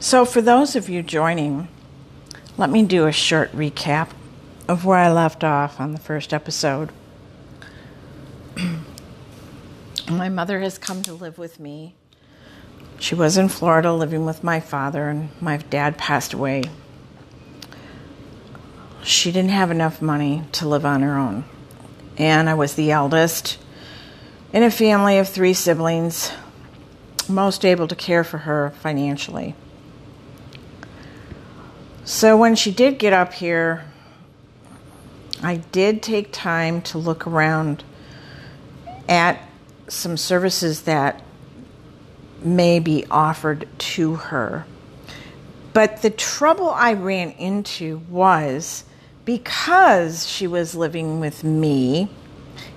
So, for those of you joining, let me do a short recap of where I left off on the first episode. my mother has come to live with me. She was in Florida living with my father, and my dad passed away. She didn't have enough money to live on her own. And I was the eldest in a family of three siblings, most able to care for her financially. So when she did get up here, I did take time to look around at some services that may be offered to her. But the trouble I ran into was because she was living with me,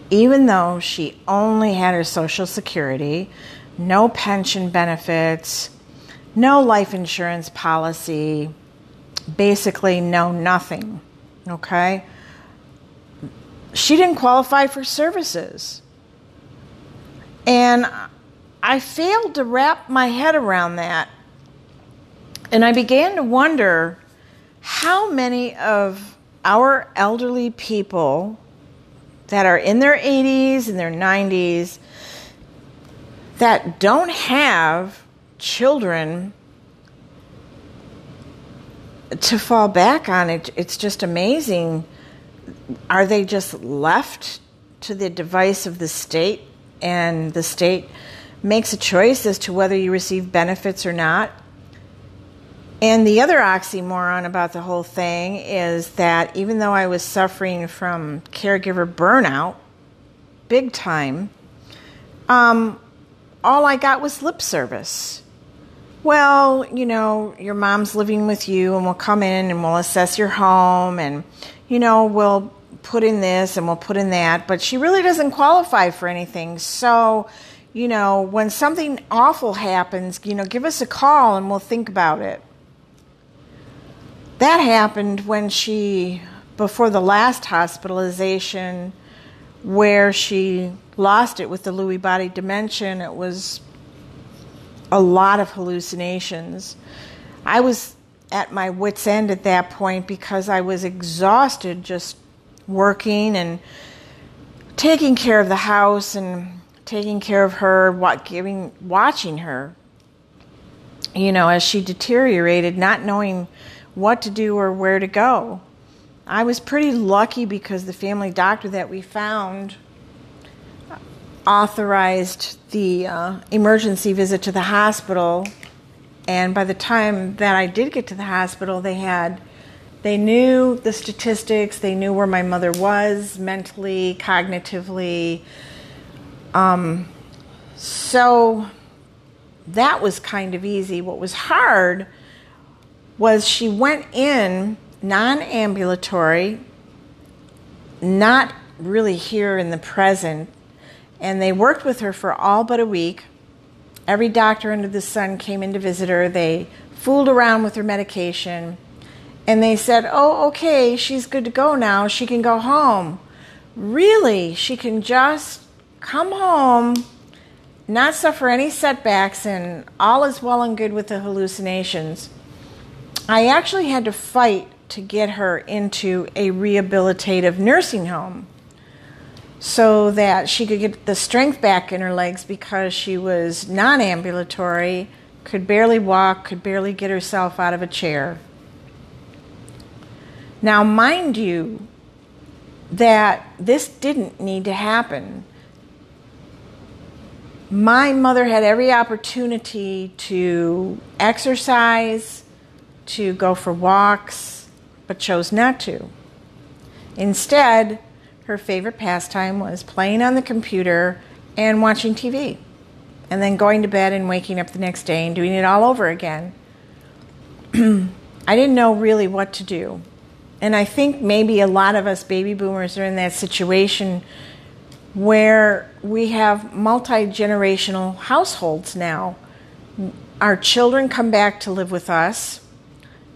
even though she only had her Social Security, no pension benefits, no life insurance policy, basically no nothing. Okay? She didn't qualify for services. And I failed to wrap my head around that. And I began to wonder how many of our elderly people that are in their 80s and their 90s that don't have children to fall back on it it's just amazing are they just left to the device of the state and the state makes a choice as to whether you receive benefits or not. And the other oxymoron about the whole thing is that even though I was suffering from caregiver burnout, big time, um, all I got was lip service. Well, you know, your mom's living with you, and we'll come in and we'll assess your home, and, you know, we'll put in this and we'll put in that, but she really doesn't qualify for anything. So, you know, when something awful happens, you know, give us a call and we'll think about it. That happened when she, before the last hospitalization, where she lost it with the Lewy body dementia, it was a lot of hallucinations. I was at my wits' end at that point because I was exhausted just working and taking care of the house and taking care of her, what giving watching her. You know, as she deteriorated, not knowing what to do or where to go. I was pretty lucky because the family doctor that we found authorized the uh, emergency visit to the hospital. And by the time that I did get to the hospital, they had they knew the statistics, they knew where my mother was mentally, cognitively. Um, so that was kind of easy. What was hard was she went in non ambulatory, not really here in the present, and they worked with her for all but a week. Every doctor under the sun came in to visit her. They fooled around with her medication and they said, Oh, okay, she's good to go now. She can go home. Really? She can just come home, not suffer any setbacks, and all is well and good with the hallucinations. I actually had to fight to get her into a rehabilitative nursing home so that she could get the strength back in her legs because she was non ambulatory, could barely walk, could barely get herself out of a chair. Now, mind you, that this didn't need to happen. My mother had every opportunity to exercise, to go for walks, but chose not to. Instead, her favorite pastime was playing on the computer and watching TV, and then going to bed and waking up the next day and doing it all over again. I didn't know really what to do. And I think maybe a lot of us baby boomers are in that situation where we have multi generational households now. Our children come back to live with us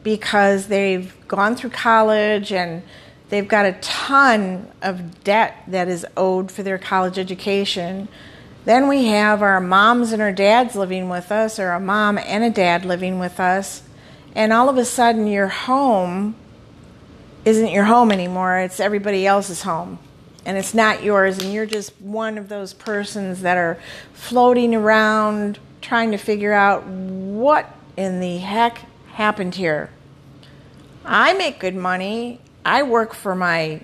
because they've gone through college and they've got a ton of debt that is owed for their college education. Then we have our moms and our dads living with us, or a mom and a dad living with us. And all of a sudden, your home isn't your home anymore, it's everybody else's home. And it's not yours, and you're just one of those persons that are floating around trying to figure out what in the heck happened here. I make good money. I work for my,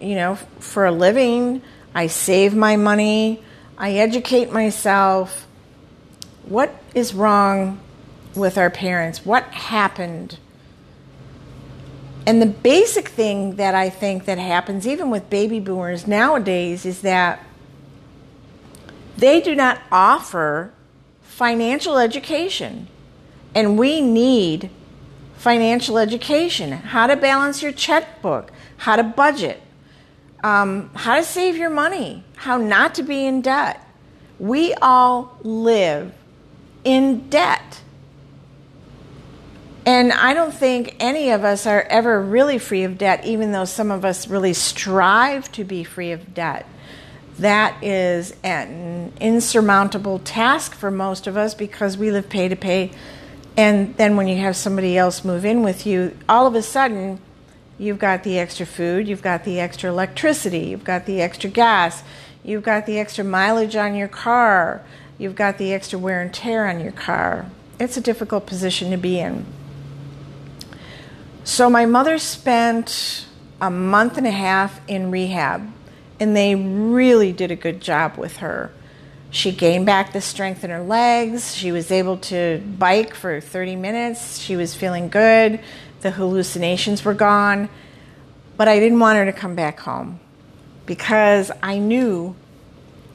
you know, for a living. I save my money. I educate myself. What is wrong with our parents? What happened? And the basic thing that I think that happens, even with baby boomers nowadays, is that they do not offer financial education. And we need financial education how to balance your checkbook, how to budget, um, how to save your money, how not to be in debt. We all live in debt. And I don't think any of us are ever really free of debt, even though some of us really strive to be free of debt. That is an insurmountable task for most of us because we live pay to pay. And then when you have somebody else move in with you, all of a sudden you've got the extra food, you've got the extra electricity, you've got the extra gas, you've got the extra mileage on your car, you've got the extra wear and tear on your car. It's a difficult position to be in. So, my mother spent a month and a half in rehab, and they really did a good job with her. She gained back the strength in her legs. She was able to bike for 30 minutes. She was feeling good the hallucinations were gone, but I didn't want her to come back home because I knew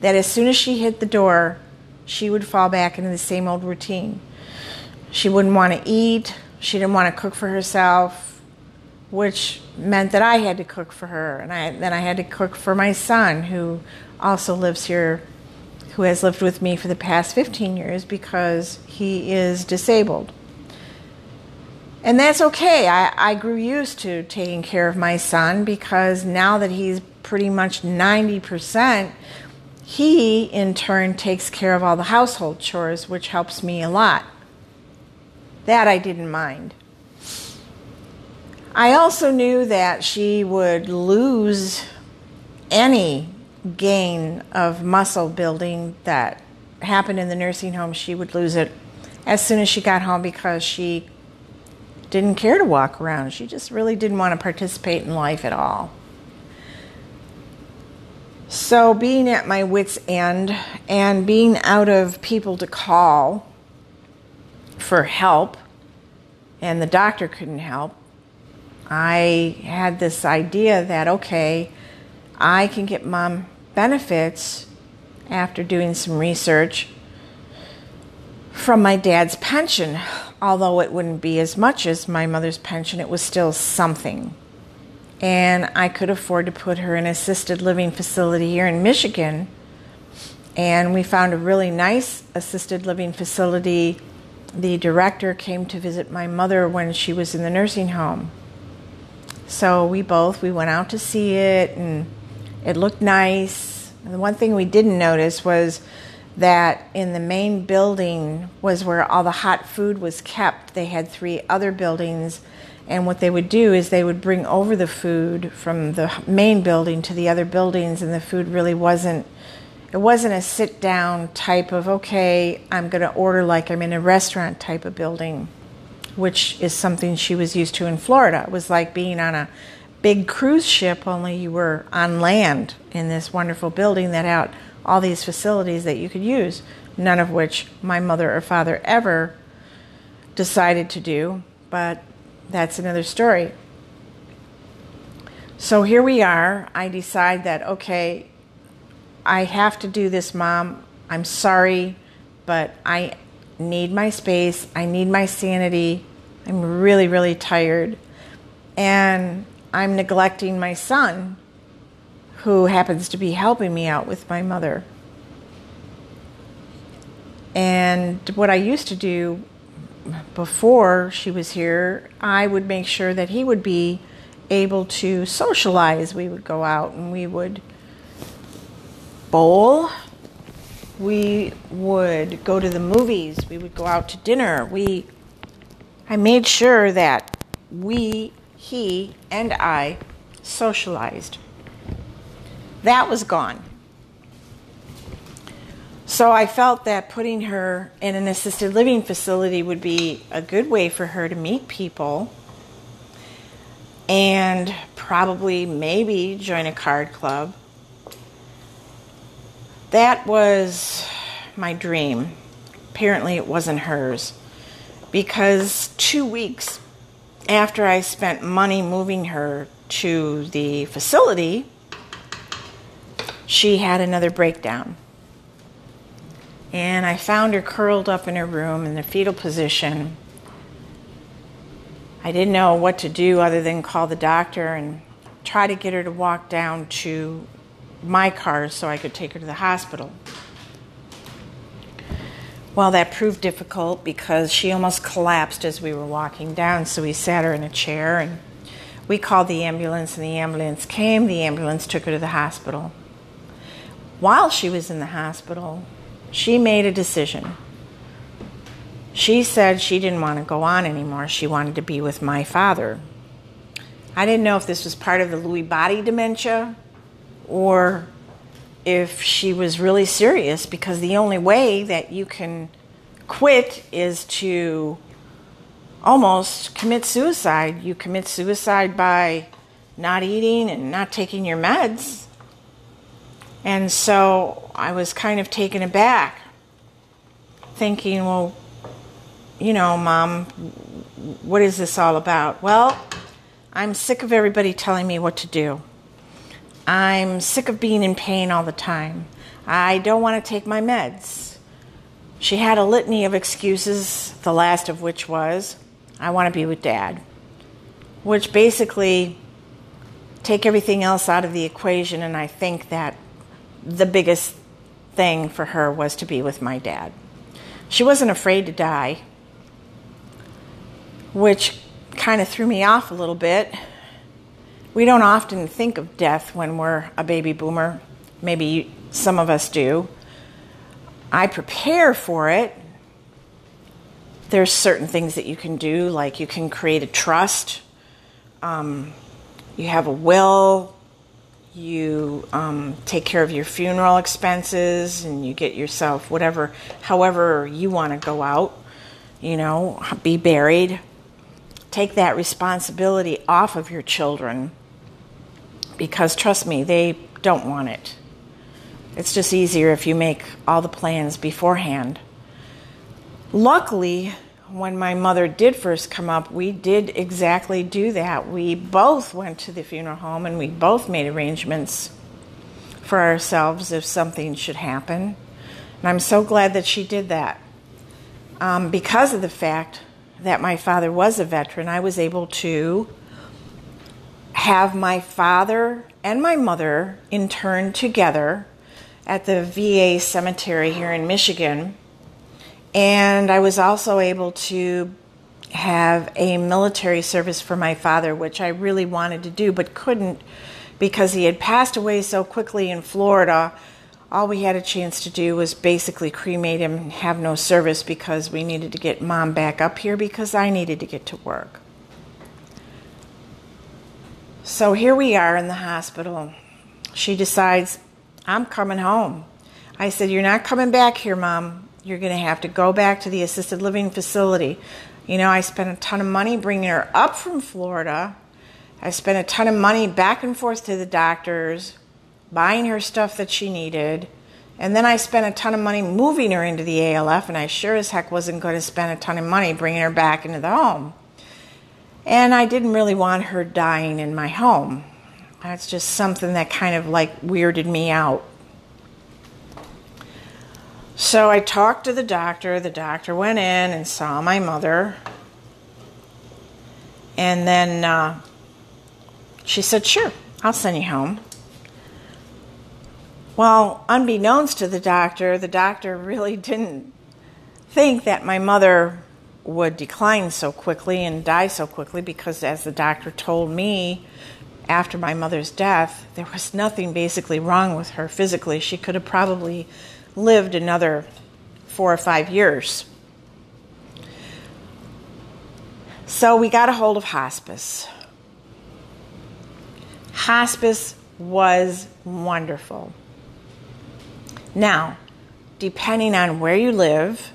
that as soon as she hit the door, she would fall back into the same old routine. She wouldn't want to eat, she didn't want to cook for herself, which meant that I had to cook for her, and I, then I had to cook for my son, who also lives here, who has lived with me for the past 15 years because he is disabled. And that's okay. I, I grew used to taking care of my son because now that he's pretty much 90%, he in turn takes care of all the household chores, which helps me a lot. That I didn't mind. I also knew that she would lose any gain of muscle building that happened in the nursing home. She would lose it as soon as she got home because she didn't care to walk around. She just really didn't want to participate in life at all. So, being at my wits' end and being out of people to call for help, and the doctor couldn't help, I had this idea that, okay, I can get mom benefits after doing some research from my dad's pension although it wouldn't be as much as my mother's pension, it was still something. And I could afford to put her in an assisted living facility here in Michigan. And we found a really nice assisted living facility. The director came to visit my mother when she was in the nursing home. So we both we went out to see it and it looked nice. And the one thing we didn't notice was that in the main building was where all the hot food was kept. They had three other buildings, and what they would do is they would bring over the food from the main building to the other buildings, and the food really wasn't. It wasn't a sit down type of, okay, I'm going to order like I'm in a restaurant type of building, which is something she was used to in Florida. It was like being on a big cruise ship, only you were on land in this wonderful building that had all these facilities that you could use, none of which my mother or father ever decided to do, but that's another story. So here we are. I decide that, okay, I have to do this, mom. I'm sorry, but I need my space. I need my sanity. I'm really, really tired. And I'm neglecting my son who happens to be helping me out with my mother. And what I used to do before she was here, I would make sure that he would be able to socialize. We would go out and we would bowl, We would go to the movies. We would go out to dinner. We I made sure that we, he, and I socialized. That was gone. So I felt that putting her in an assisted living facility would be a good way for her to meet people and probably maybe join a card club. That was my dream. Apparently, it wasn't hers because two weeks after I spent money moving her to the facility, she had another breakdown. And I found her curled up in her room in the fetal position. I didn't know what to do other than call the doctor and try to get her to walk down to my car so I could take her to the hospital. Well, that proved difficult because she almost collapsed as we were walking down, so we sat her in a chair and we called the ambulance, and the ambulance came. The ambulance took her to the hospital. While she was in the hospital, she made a decision. She said she didn't want to go on anymore. She wanted to be with my father. I didn't know if this was part of the Lewy body dementia or if she was really serious because the only way that you can quit is to almost commit suicide. You commit suicide by not eating and not taking your meds. And so I was kind of taken aback, thinking, well, you know, mom, what is this all about? Well, I'm sick of everybody telling me what to do. I'm sick of being in pain all the time. I don't want to take my meds. She had a litany of excuses, the last of which was, I want to be with dad, which basically take everything else out of the equation, and I think that the biggest thing for her was to be with my dad. She wasn't afraid to die, which kind of threw me off a little bit we don't often think of death when we're a baby boomer. Maybe some of us do. I prepare for it. There's certain things that you can do, like you can create a trust. Um, you have a will. You um, take care of your funeral expenses, and you get yourself whatever, however you want to go out. You know, be buried. Take that responsibility off of your children because trust me, they don't want it. It's just easier if you make all the plans beforehand. Luckily, when my mother did first come up, we did exactly do that. We both went to the funeral home and we both made arrangements for ourselves if something should happen. And I'm so glad that she did that. Um, because of the fact that my father was a veteran, I was able to have my father and my mother interned together at the VA cemetery here in Michigan. And I was also able to have a military service for my father, which I really wanted to do but couldn't because he had passed away so quickly in Florida. All we had a chance to do was basically cremate him and have no service because we needed to get mom back up here because I needed to get to work. So here we are in the hospital. She decides, I'm coming home. I said, You're not coming back here, Mom. You're going to have to go back to the assisted living facility. You know, I spent a ton of money bringing her up from Florida. I spent a ton of money back and forth to the doctors, buying her stuff that she needed. And then I spent a ton of money moving her into the ALF, and I sure as heck wasn't going to spend a ton of money bringing her back into the home. And I didn't really want her dying in my home. That's just something that kind of like weirded me out. So I talked to the doctor. The doctor went in and saw my mother. And then uh, she said, Sure, I'll send you home. Well, unbeknownst to the doctor, the doctor really didn't think that my mother would decline so quickly and die so quickly because, as the doctor told me after my mother's death, there was nothing basically wrong with her physically. She could have probably lived another four or five years. So we got a hold of hospice. Hospice was wonderful. Now, depending on where you live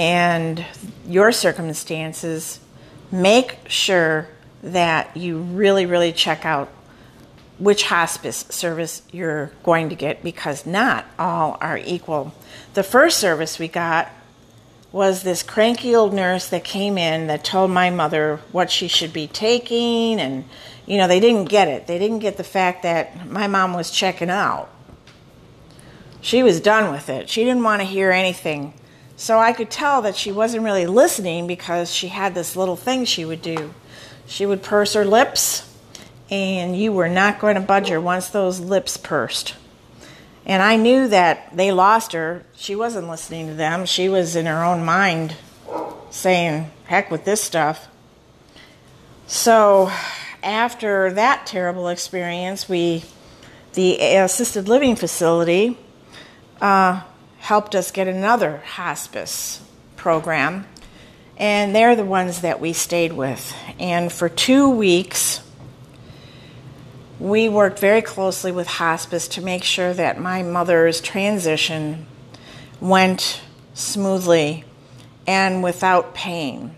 and your circumstances, make sure that you really, really check out which hospice service you're going to get because not all are equal. The first service we got was this cranky old nurse that came in that told my mother what she should be taking and you know they didn't get it. They didn't get the fact that my mom was checking out. She was done with it. She didn't want to hear anything so i could tell that she wasn't really listening because she had this little thing she would do she would purse her lips and you were not going to budge her once those lips pursed and I knew that they lost her. She wasn't listening to them. She was in her own mind saying, heck with this stuff. So after that terrible experience, we, the assisted living facility, uh, helped us get another hospice program. And they're the ones that we stayed with. And for two weeks, we worked very closely with hospice to make sure that my mother's transition went smoothly and without pain.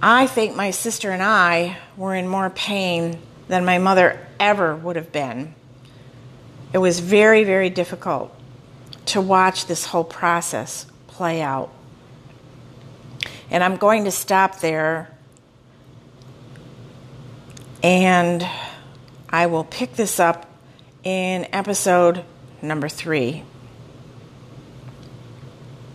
I think my sister and I were in more pain than my mother ever would have been. It was very, very difficult to watch this whole process play out. And I'm going to stop there and I will pick this up in episode number three.